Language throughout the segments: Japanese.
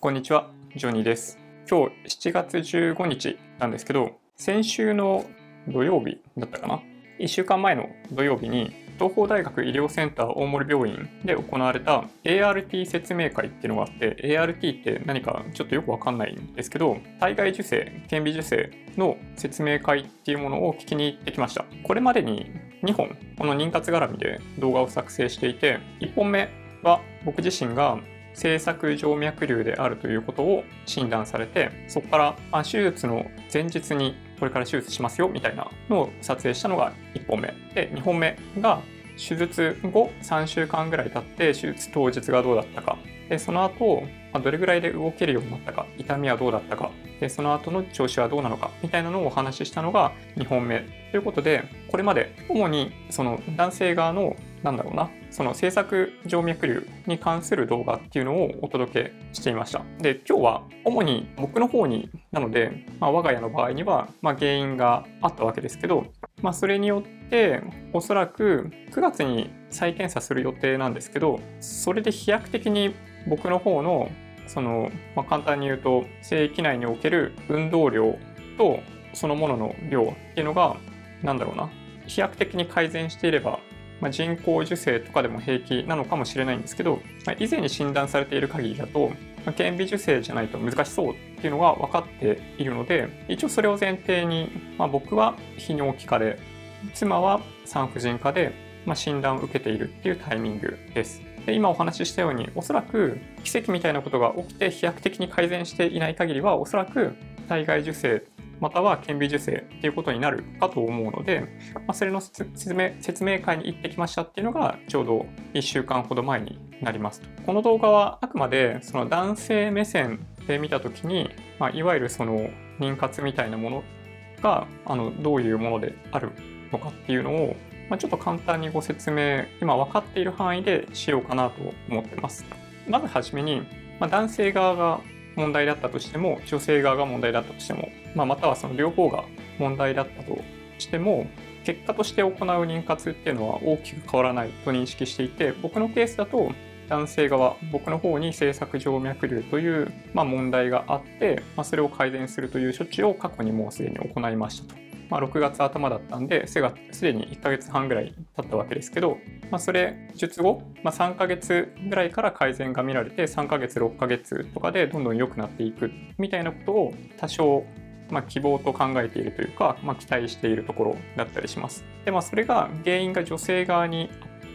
こんにちは、ジョニーです。今日7月15日なんですけど、先週の土曜日だったかな ?1 週間前の土曜日に、東邦大学医療センター大森病院で行われた ART 説明会っていうのがあって、ART って何かちょっとよくわかんないんですけど、体外受精、顕微授精の説明会っていうものを聞きに行ってきました。これまでに2本、この妊活絡みで動画を作成していて、1本目は僕自身が制作静脈瘤であるということを診断されてそこから手術の前日にこれから手術しますよみたいなのを撮影したのが1本目。で2本目が手術後3週間ぐらい経って手術当日がどうだったか。でその後まどれぐらいで動けるようになったか。痛みはどうだったか。でその後の調子はどうなのかみたいなのをお話ししたのが2本目。ということでこれまで主にその男性側のなんだろうな。その制作静脈瘤に関する動画っていうのをお届けしていました。で今日は主に僕の方になので、まあ、我が家の場合には、まあ、原因があったわけですけど、まあ、それによっておそらく9月に再検査する予定なんですけどそれで飛躍的に僕の方のその、まあ、簡単に言うと精液内における運動量とそのものの量っていうのがなんだろうな。飛躍的に改善していればまあ、人工授精とかでも平気なのかもしれないんですけど、まあ、以前に診断されている限りだと、まあ、顕微授精じゃないと難しそうっていうのが分かっているので一応それを前提に、まあ、僕は泌尿器科で妻は産婦人科で、まあ、診断を受けているっていうタイミングです。で今お話ししたようにおそらく奇跡みたいなことが起きて飛躍的に改善していない限りはおそらく体外受精または顕微授精っていうことになるかと思うので、まあ、それの説明説明会に行ってきましたっていうのがちょうど1週間ほど前になりますこの動画はあくまでその男性目線で見た時に、まあ、いわゆるその妊活みたいなものがあのどういうものであるのかっていうのを、まあ、ちょっと簡単にご説明今分かっている範囲でしようかなと思ってます。まずはじめに、まあ、男性側が問題だったとしても女性側が問題だったとしても、まあ、またはその両方が問題だったとしても結果として行う妊活っていうのは大きく変わらないと認識していて僕のケースだと男性側僕の方に制作静脈瘤という、まあ、問題があって、まあ、それを改善するという処置を過去にもうすでに行いましたと。まあ、6月頭だったんですでに1ヶ月半ぐらい経ったわけですけど、まあ、それ術後、まあ、3ヶ月ぐらいから改善が見られて3ヶ月6ヶ月とかでどんどん良くなっていくみたいなことを多少まあ、希望と考えているというか、まあ、期待しているところだったりします。で、まあ、それが原因が女性側に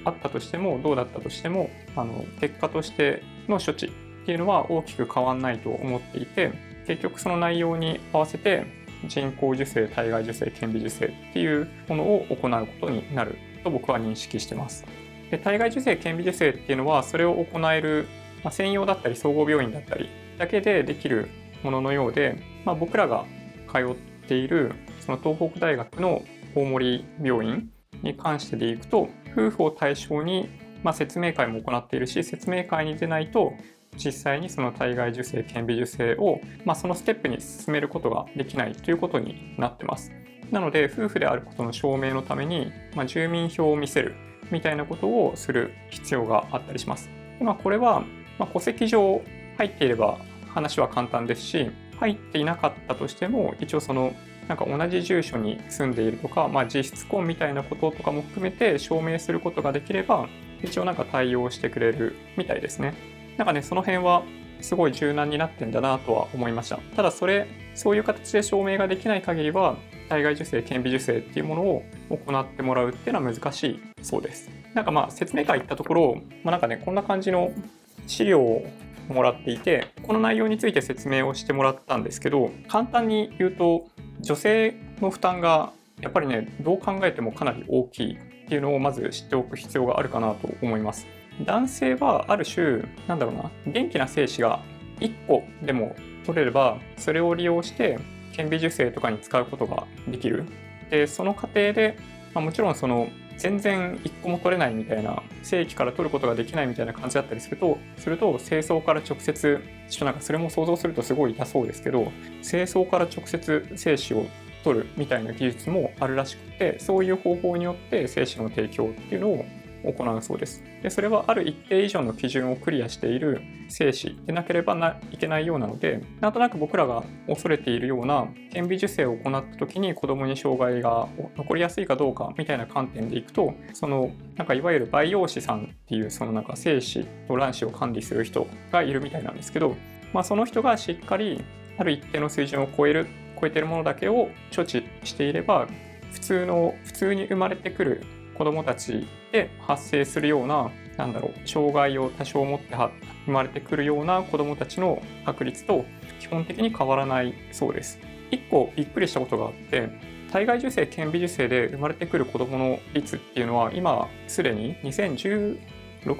あったとしてもどうだったとしてもあの結果としての処置っていうのは大きく変わんないと思っていて結局その内容に合わせて人工授精体外受精顕微授精っていうものを行うことになると僕は認識してます。で体外受精顕微授精っていうのはそれを行える、まあ、専用だったり総合病院だったりだけでできるもののようで、まあ、僕らが通っているその東北大学の大森病院に関してでいくと夫婦を対象に、まあ、説明会も行っているし説明会に出ないと実際にその体外受精顕微授精を、まあ、そのステップに進めることができないということになってます。なので夫婦であることの証明のために、まあ、住民票を見せるみたいなことをする必要があったりします、まあ、これは、ま、戸籍上入っていれば話は簡単ですし入っていなかったとしても一応そのなんか同じ住所に住んでいるとか、まあ、実質婚みたいなこととかも含めて証明することができれば一応なんか対応してくれるみたいですね。なんかねその辺はすごい柔軟になってんだなとは思いました。ただそれそういう形で証明ができない限りは体外受精顕微授精っていうものを行ってもらうっていうのは難しいそうです。なんかまあ説明会行ったところ、まあ、なんかねこんな感じの資料もらっていてこの内容について説明をしてもらったんですけど簡単に言うと女性の負担がやっぱりねどう考えてもかなり大きいっていうのをまず知っておく必要があるかなと思います。男性はある種なんだろうな元気な精子が1個でも取れればそれを利用して顕微授精とかに使うことができる。でその過程で、まあ、もちろんその全然1個も取れないみたいな正規から取ることができないみたいな感じだったりするとすると清掃から直接ちょっとなんかそれも想像するとすごい痛そうですけど清掃から直接精子を取るみたいな技術もあるらしくてそういう方法によって精子の提供っていうのを行うそうです。でそれはある一定以上の基準をクリアしている精子でなければいけないようなので、なんとなく僕らが恐れているような顕微授精を行った時に子供に障害が残りやすいかどうかみたいな観点でいくと、そのなんかいわゆる培養士さんっていうそのなんか精子と卵子を管理する人がいるみたいなんですけど、まあ、その人がしっかりある一定の水準を超える超えてるものだけを処置していれば普通の普通に生まれてくる子どもたちで発生するようななんだろう障害を多少持って生まれてくるような子どもたちの確率と基本的に変わらないそうです。1個びっくりしたことがあって体外受精顕微授精で生まれてくる子どもの率っていうのは今すでに2016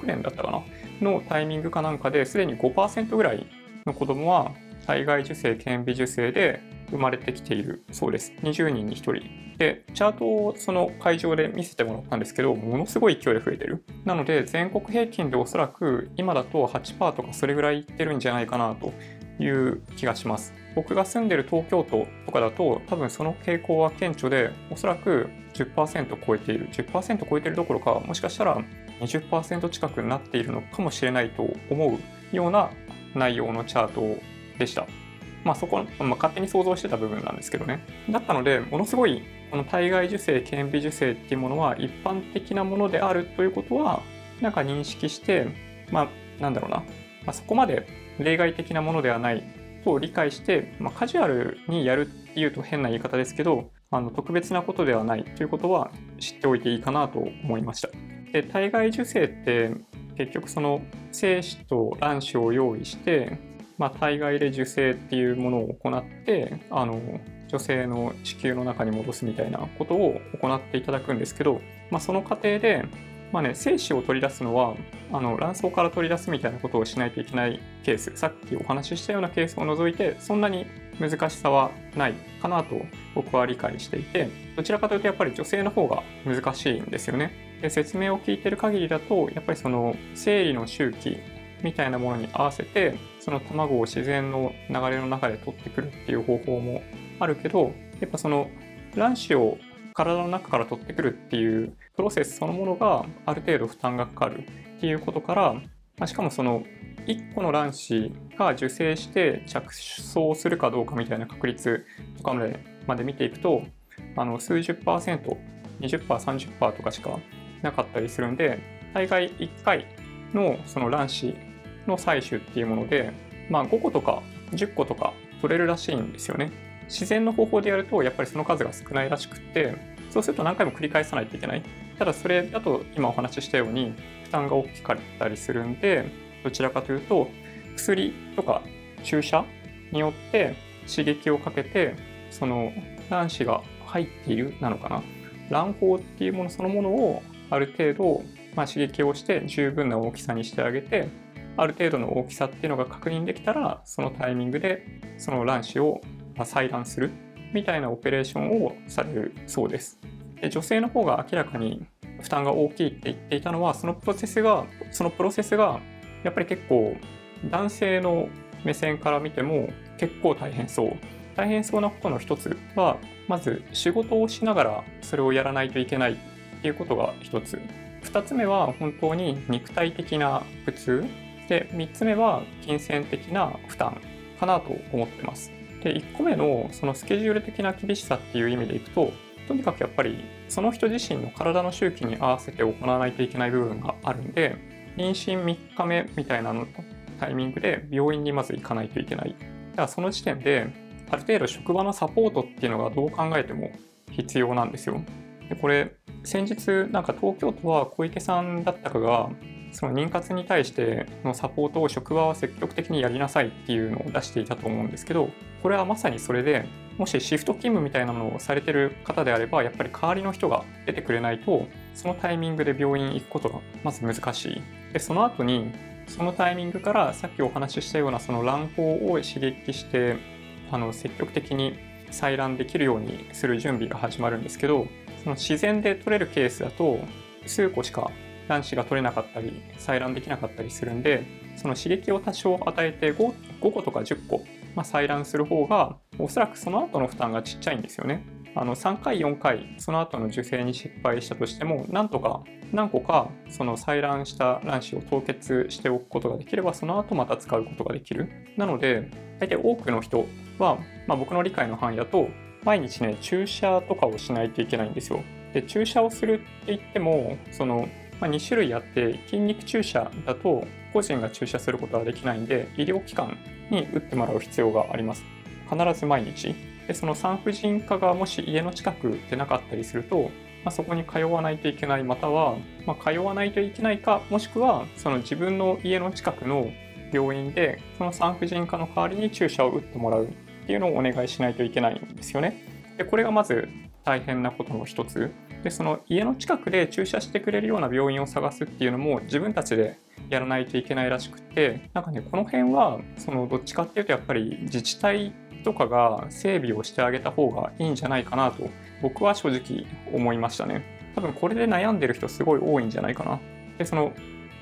年だったかなのタイミングかなんかですでに5%ぐらいの子どもは体外受精顕微授精で生まれてきているそうです。20人に1人。で、チャートをその会場で見せてもらったんですけど、ものすごい勢いで増えてる。なので、全国平均でおそらく今だと8%とかそれぐらいいってるんじゃないかなという気がします。僕が住んでる東京都とかだと多分その傾向は顕著でおそらく10%超えている10%超えてるどころかもしかしたら20%近くになっているのかもしれないと思うような内容のチャートでした。まあそこ、まあ、勝手に想像してた部分なんですけどね。だったので、ものすごいこの体外受精、顕微授精っていうものは一般的なものであるということは、なんか認識して、まあなんだろうな、まあ、そこまで例外的なものではないと理解して、まあ、カジュアルにやるっていうと変な言い方ですけど、あの特別なことではないということは知っておいていいかなと思いました。で体外受精って結局その精子と卵子を用意してまあ、体外で受精っていうものを行ってあの女性の子宮の中に戻すみたいなことを行っていただくんですけど、まあ、その過程で、まあね、精子を取り出すのはあの卵巣から取り出すみたいなことをしないといけないケースさっきお話ししたようなケースを除いてそんなに難しさはないかなと僕は理解していてどちらかというとやっぱり女性の方が難しいんですよね。で説明を聞いてる限りだとやっぱりその生理の周期みたいなものに合わせてその卵を自然の流れの中で取ってくるっていう方法もあるけどやっぱその卵子を体の中から取ってくるっていうプロセスそのものがある程度負担がかかるっていうことから、まあ、しかもその1個の卵子が受精して着床するかどうかみたいな確率とかまでまで見ていくとあの数十パーセント 20%30% とかしかなかったりするんで大概1回のその卵子の採取っていうもので、まあ、5個とか10個とか取れるらしいんですよね。自然の方法でやるとやっぱりその数が少ないらしくってそうすると何回も繰り返さないといけない。ただそれだと今お話ししたように負担が大きかったりするんでどちらかというと薬とか注射によって刺激をかけてその卵子が入っているなのかな卵胞っていうものそのものをある程度、まあ、刺激をして十分な大きさにしてあげてある程度の大きさっていうのが確認できたらそのタイミングでその卵子を採卵するみたいなオペレーションをされるそうです。で女性の方が明らかに負担が大きいって言っていたのはそのプロセスがそのプロセスがやっぱり結構男性の目線から見ても結構大変そう。大変そうなことの一つはまず仕事をしながらそれをやらないといけないっていうことが一つ。2つ目は本当に肉体的な苦痛で、3つ目は金銭的な負担かなと思ってます。で、1個目のそのスケジュール的な厳しさっていう意味でいくと、とにかくやっぱりその人自身の体の周期に合わせて行わないといけない部分があるんで、妊娠3日目みたいなのタイミングで病院にまず行かないといけない。だからその時点で、ある程度職場のサポートっていうのがどう考えても必要なんですよ。でこれ、先日なんか東京都は小池さんだったかがその妊活に対してのサポートを職場は積極的にやりなさいっていうのを出していたと思うんですけどこれはまさにそれでもしシフト勤務みたいなものをされてる方であればやっぱり代わりの人が出てくれないとそのタイミングで病院行くことがまず難しい。でその後にそのタイミングからさっきお話ししたようなその卵胞を刺激してあの積極的に採卵できるようにする準備が始まるんですけどその自然で取れるケースだと数個しか卵子が取れなかったり採卵できなかったりするんでその刺激を多少与えて 5, 5個とか10個、まあ、採卵する方がおそらくその後の負担がちっちゃいんですよね。あの3回4回その後の受精に失敗したとしてもなんとか何個かその採卵した卵子を凍結しておくことができればその後また使うことができる。なので大体多くの人は、まあ、僕の理解の範囲だと毎日ね注射とかをしないといけないんですよ。で注射をするって言ってもその、まあ、2種類あって筋肉注射だと個人が注射することはできないんで医療機関に打ってもらう必要があります。必ず毎日。でその産婦人科がもし家の近くでなかったりすると、まあ、そこに通わないといけないまたは、まあ、通わないといけないかもしくはその自分の家の近くの病院でその産婦人科の代わりに注射を打ってもらうっていうのをお願いしないといけないんですよね。でこれがまず大変なことの一つ。でその家の近くで注射してくれるような病院を探すっていうのも自分たちでやらないといけないらしくてなんかねこの辺はそのどっちかっていうとやっぱり自治体とかが整備をしてあげた方がいいんじゃないかなと僕は正直思いましたね。多分これで悩んでる人すごい多いんじゃないかな。でその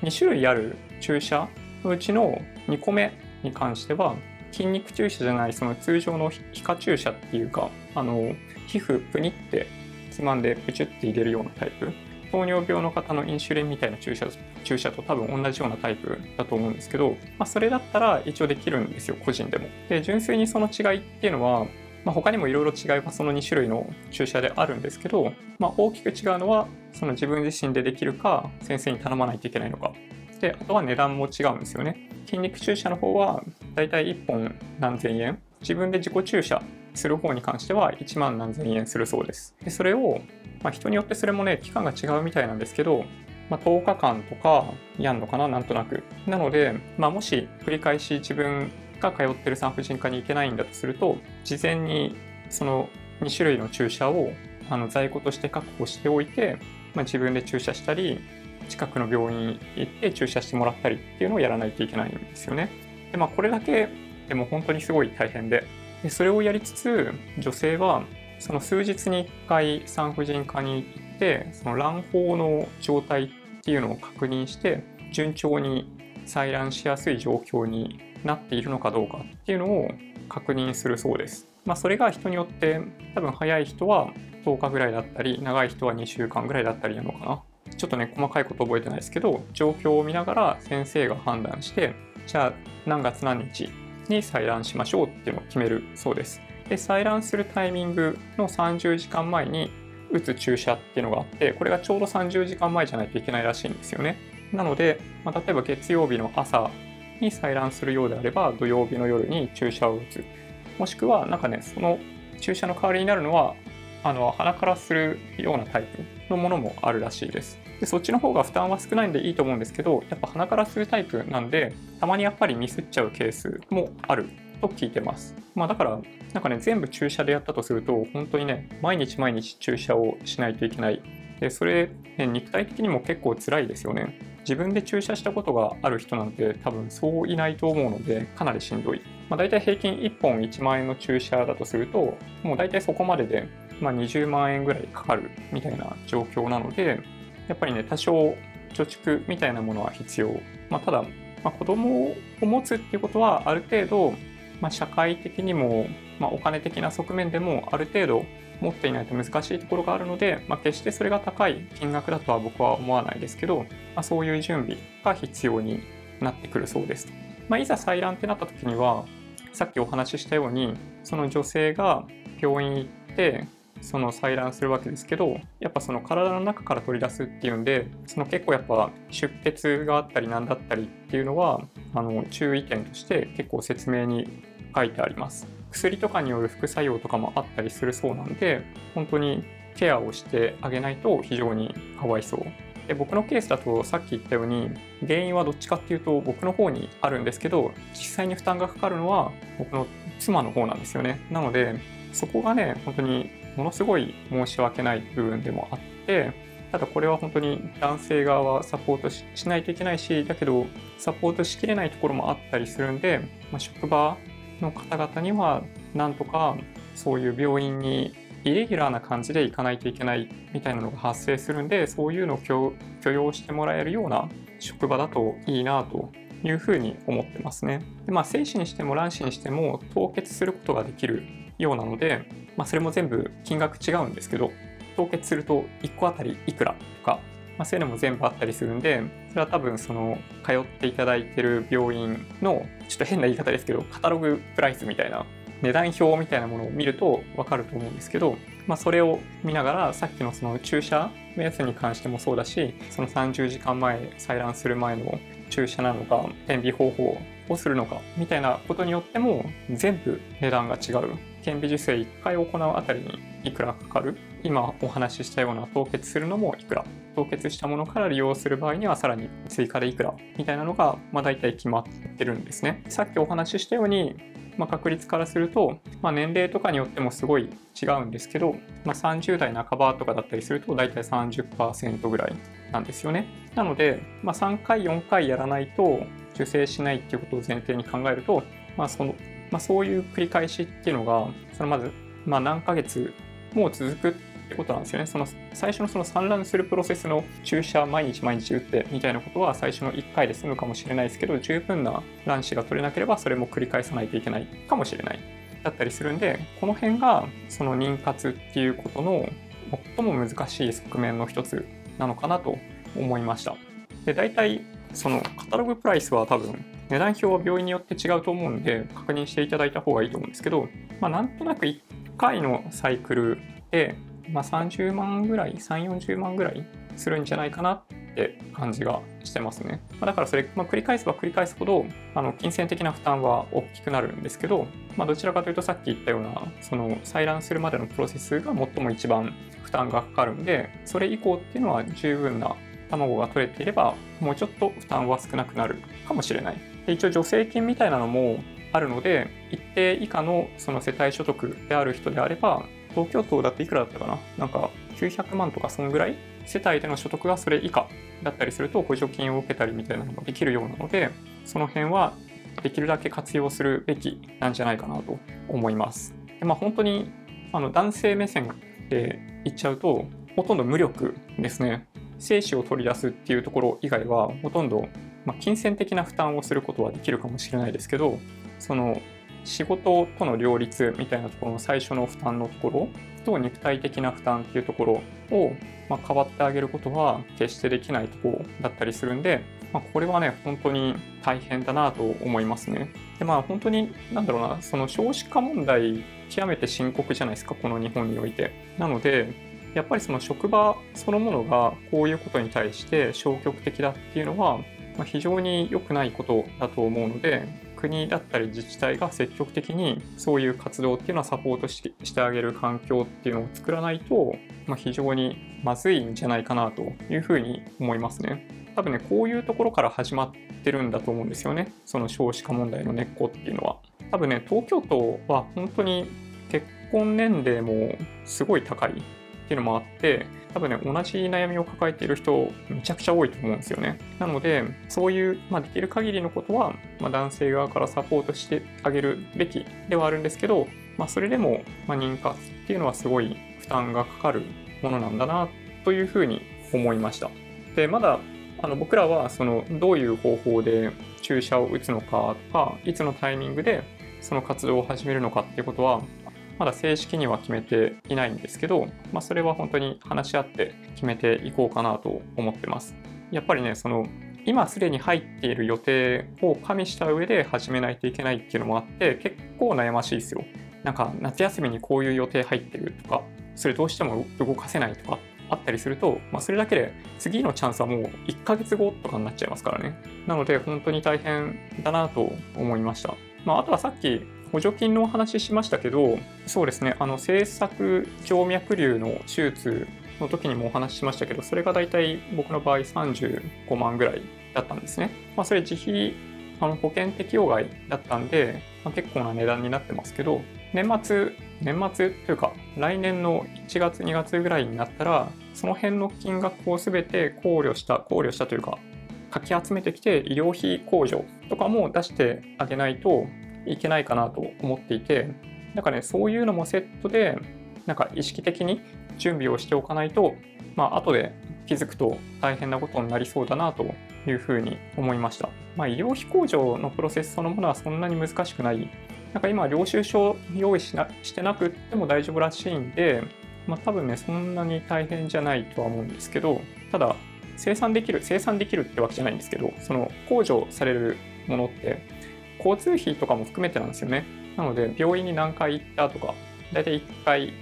2種類ある注射のうちの2個目に関しては筋肉注射じゃないその通常の皮下注射っていうかあの皮膚プニってつまんでプチュって入れるようなタイプ。糖尿病の方のインシュリンみたいな注射注射と多分同じようなタイプだと思うんですけど、まあ、それだったら一応できるんですよ個人でも。で純粋にその違いっていうのは、まあ、他にもいろいろ違いはその2種類の注射であるんですけど、まあ、大きく違うのはその自分自身でできるか先生に頼まないといけないのか。であとは値段も違うんですよね。筋肉注射の方はだいたい1本何千円？自分で自己注射する方に関しては1万何千円するそうですでそれをまあ、人によってそれもね、期間が違うみたいなんですけど、まあ、10日間とかやんのかな、なんとなく。なので、まあ、もし繰り返し自分が通ってる産婦人科に行けないんだとすると、事前にその2種類の注射をあの在庫として確保しておいて、まあ、自分で注射したり、近くの病院行って注射してもらったりっていうのをやらないといけないんですよね。で、まあ、これだけでも本当にすごい大変で、でそれをやりつつ、女性はその数日に1回産婦人科に行ってその卵胞の状態っていうのを確認して順調に採卵しやすい状況になっているのかどうかっていうのを確認するそうです。まあ、それが人によって多分早い人は10日ぐらいだったり長い人は2週間ぐらいだったりなのかな。ちょっとね細かいこと覚えてないですけど状況を見ながら先生が判断してじゃあ何月何日に採卵しましょうっていうのを決めるそうです。で採卵するタイミングの30時間前に打つ注射っていうのがあってこれがちょうど30時間前じゃないといけないらしいんですよね。なので、まあ、例えば月曜日の朝に採卵するようであれば土曜日の夜に注射を打つ。もしくはなんかねその注射の代わりになるのはあの鼻からするようなタイプのものもあるらしいです。でそっちの方が負担は少ないんでいいと思うんですけどやっぱ鼻からするタイプなんでたまにやっぱりミスっちゃうケースもあると聞いてます。まあだから、なんかね、全部注射でやったとすると、本当にね、毎日毎日注射をしないといけない。で、それ、ね、肉体的にも結構辛いですよね。自分で注射したことがある人なんて多分そういないと思うので、かなりしんどい。まあ大体平均1本1万円の注射だとすると、もう大体そこまでで、まあ、20万円ぐらいかかるみたいな状況なので、やっぱりね、多少貯蓄みたいなものは必要。まあ、ただ、まあ、子供を持つっていうことはある程度まあ、社会的にも、まあ、お金的な側面でもある程度持っていないと難しいところがあるので、まあ、決してそれが高い金額だとは僕は思わないですけど、まあ、そういう準備が必要になってくるそうです。まあ、いざ採卵ってなった時にはさっきお話ししたようにその女性が病院行ってその採卵するわけですけどやっぱその体の中から取り出すっていうんでその結構やっぱ出血があったり何だったりっていうのはあの注意点として結構説明に書いてあります。薬とかによる副作用とかもあったりするそうなんで、本当にケアをしてあげないと非常にかわいそう。で僕のケースだとさっき言ったように原因はどっちかっていうと僕の方にあるんですけど実際に負担がかかるのは僕の妻の方なんですよねなのでそこがね本当にものすごい申し訳ない部分でもあってただこれは本当に男性側はサポートしないといけないしだけどサポートしきれないところもあったりするんで、まあ、職場の方々にはなんとかそういう病院にイレギュラーな感じで行かないといけないみたいなのが発生するんでそういうのを許容してもらえるような職場だといいなというふうに思ってますね。でまあ、精子にしても卵子にしても凍結することができるようなので、まあ、それも全部金額違うんですけど凍結すると1個あたりいくらとか、まあ、そういうのも全部あったりするんでそれは多分その通っていただいてる病院のちょっと変な言い方ですけどカタログプライスみたいな値段表みたいなものを見ると分かると思うんですけど、まあ、それを見ながらさっきのその注射のやつに関してもそうだしその30時間前採卵する前の注射なのか点鼻方法をするのかみたいなことによっても全部値段が違う。顕微授精1回行うあたりにいくらかかる？今お話ししたような凍結するのもいくら凍結したものから利用する場合にはさらに追加でいくらみたいなのが、まあ、大体決まってるんですねさっきお話ししたようにまあ、確率からすると、まあ、年齢とかによってもすごい違うんですけど、まあ、30代半ばとかだったりすると大体30%ぐらいなんですよね。なので、まあ、3回4回やらないと受精しないっていうことを前提に考えると、まあそのまあ、そういう繰り返しっていうのがそのまず、まあ、何ヶ月も続くってことなんですよね。その最初のその産卵するプロセスの注射毎日毎日打ってみたいなことは最初の1回で済むかもしれないですけど、十分な卵子が取れなければそれも繰り返さないといけないかもしれない。だったりするんで、この辺がその妊活っていうことの最も難しい側面の一つなのかなと思いました。で、大体そのカタログプライスは多分値段表は病院によって違うと思うんで確認していただいた方がいいと思うんですけど、まあ、なんとなく1回のサイクルでまあ、30万ぐらい、3、40万ぐらいするんじゃないかなって感じがしてますね。まあ、だからそれ、まあ、繰り返せば繰り返すほど、あの金銭的な負担は大きくなるんですけど、まあ、どちらかというとさっき言ったような、その採卵するまでのプロセスが最も一番負担がかかるんで、それ以降っていうのは十分な卵が取れていれば、もうちょっと負担は少なくなるかもしれない。で一応助成金みたいなのもあるので、一定以下のその世帯所得である人であれば、東京都だっていくらだったかな？なんか900万とかそんぐらい？世帯での所得がそれ以下だったりすると補助金を受けたりみたいなのができるようなのでその辺はできるだけ活用するべきなんじゃないかなと思います。でまあ、本当にあの男性目線で言っちゃうとほとんど無力ですね。精子を取り出すっていうところ以外はほとんど、まあ、金銭的な負担をすることはできるかもしれないですけどその仕事との両立みたいなところの最初の負担のところと肉体的な負担っていうところを、ま、変わってあげることは決してできないところだったりするんで、まあ、これはね本当に大変だなと思いますね。でまあ本当になんだろうなその少子化問題極めて深刻じゃないですかこの日本において。なのでやっぱりその職場そのものがこういうことに対して消極的だっていうのはま非常に良くないことだと思うので国だったり自治体が積極的にそういう活動っていうのはサポートしてあげる環境っていうのを作らないと、まあ、非常にまずいんじゃないかなというふうに思いますね。多分ね、こういうところから始まってるんだと思うんですよね。その少子化問題の根っこっていうのは。多分ね、東京都は本当に結婚年齢もすごい高いっていうのもあって、多分ね、同じ悩みを抱えている人、めちゃくちゃ多いと思うんですよね。なので、そういう、まあ、できる限りのことは、まあ、男性側からサポートしてあげるべきではあるんですけど、まあ、それでも、まあ、妊活っていうのはすごい負担がかかるものなんだな、というふうに思いました。で、まだ、あの僕らは、その、どういう方法で注射を打つのかとか、いつのタイミングでその活動を始めるのかっていうことは、まだ正式には決めていないんですけど、まあ、それは本当に話し合って決めていこうかなと思ってます。やっぱりね、その今すでに入っている予定を加味した上で始めないといけないっていうのもあって結構悩ましいですよ。なんか夏休みにこういう予定入ってるとか、それどうしても動かせないとかあったりすると、まあ、それだけで次のチャンスはもう1ヶ月後とかになっちゃいますからね。なので本当に大変だなと思いました。まあ、あとはさっき補助金のお話ししましたけど、そうですね、あの、政策静脈瘤の手術の時にもお話ししましたけど、それが大体僕の場合35万ぐらいだったんですね。まあ、それ自費あの保険適用外だったんで、まあ、結構な値段になってますけど、年末、年末というか、来年の1月、2月ぐらいになったら、その辺の金額を全て考慮した、考慮したというか、かき集めてきて医療費控除とかも出してあげないと、いけないかなと思っていて、なんかね、そういうのもセットで、なんか意識的に準備をしておかないと、まあ、後で気づくと大変なことになりそうだなというふうに思いました。まあ、医療費控除のプロセスそのものはそんなに難しくない。なんか今、領収書用意しなしてなくても大丈夫らしいんで、まあ、多分ね、そんなに大変じゃないとは思うんですけど、ただ、生産できる、生産できるってわけじゃないんですけど、その控除されるものって、交通費とかも含めてなんですよね。なので、病院に何回行ったとか、だいたい1回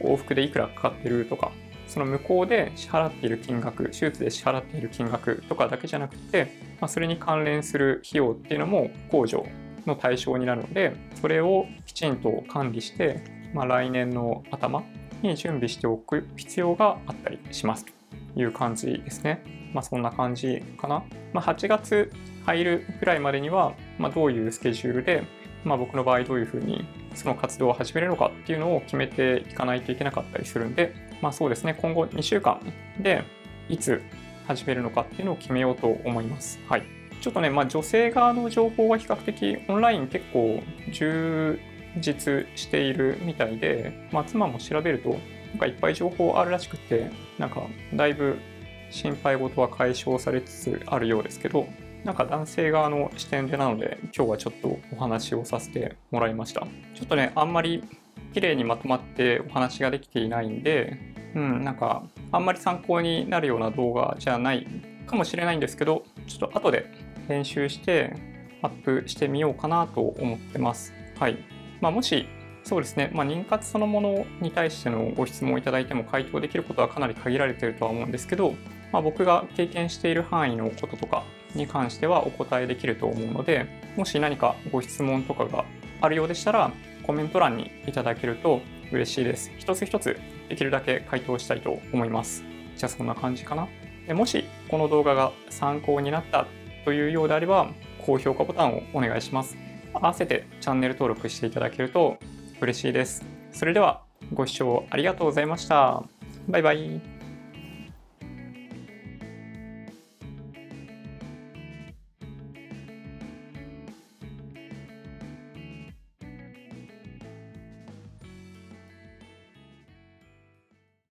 往復でいくらかかってるとか、その向こうで支払っている金額、手術で支払っている金額とかだけじゃなくて、まあ、それに関連する費用っていうのも控除の対象になるので、それをきちんと管理して、まあ、来年の頭に準備しておく必要があったりしますという感じですね。まあ、そんな感じかな。まあ、8月入るぐらいまでには、まあ、どういうスケジュールで、まあ、僕の場合どういうふうにその活動を始めるのかっていうのを決めていかないといけなかったりするんで、まあそうですね、今後2週間でいつ始めるのかっていうのを決めようと思います。はい。ちょっとね、まあ女性側の情報は比較的オンライン結構充実しているみたいで、まあ妻も調べるとなんかいっぱい情報あるらしくて、なんかだいぶ心配事は解消されつつあるようですけど、なんか男性側の視点でなので今日はちょっとお話をさせてもらいました。ちょっとね、あんまり綺麗にまとまってお話ができていないんで、うん、なんかあんまり参考になるような動画じゃないかもしれないんですけど、ちょっと後で編集してアップしてみようかなと思ってます。はい。まあ、もしそうですね、まあ、妊活そのものに対してのご質問をいただいても回答できることはかなり限られてるとは思うんですけど、まあ、僕が経験している範囲のこととかに関してはお答えできると思うので、もし何かご質問とかがあるようでしたら、コメント欄にいただけると嬉しいです。一つ一つできるだけ回答したいと思います。じゃあそんな感じかな。でもしこの動画が参考になったというようであれば、高評価ボタンをお願いします。合わせてチャンネル登録していただけると嬉しいです。それではご視聴ありがとうございました。バイバイ。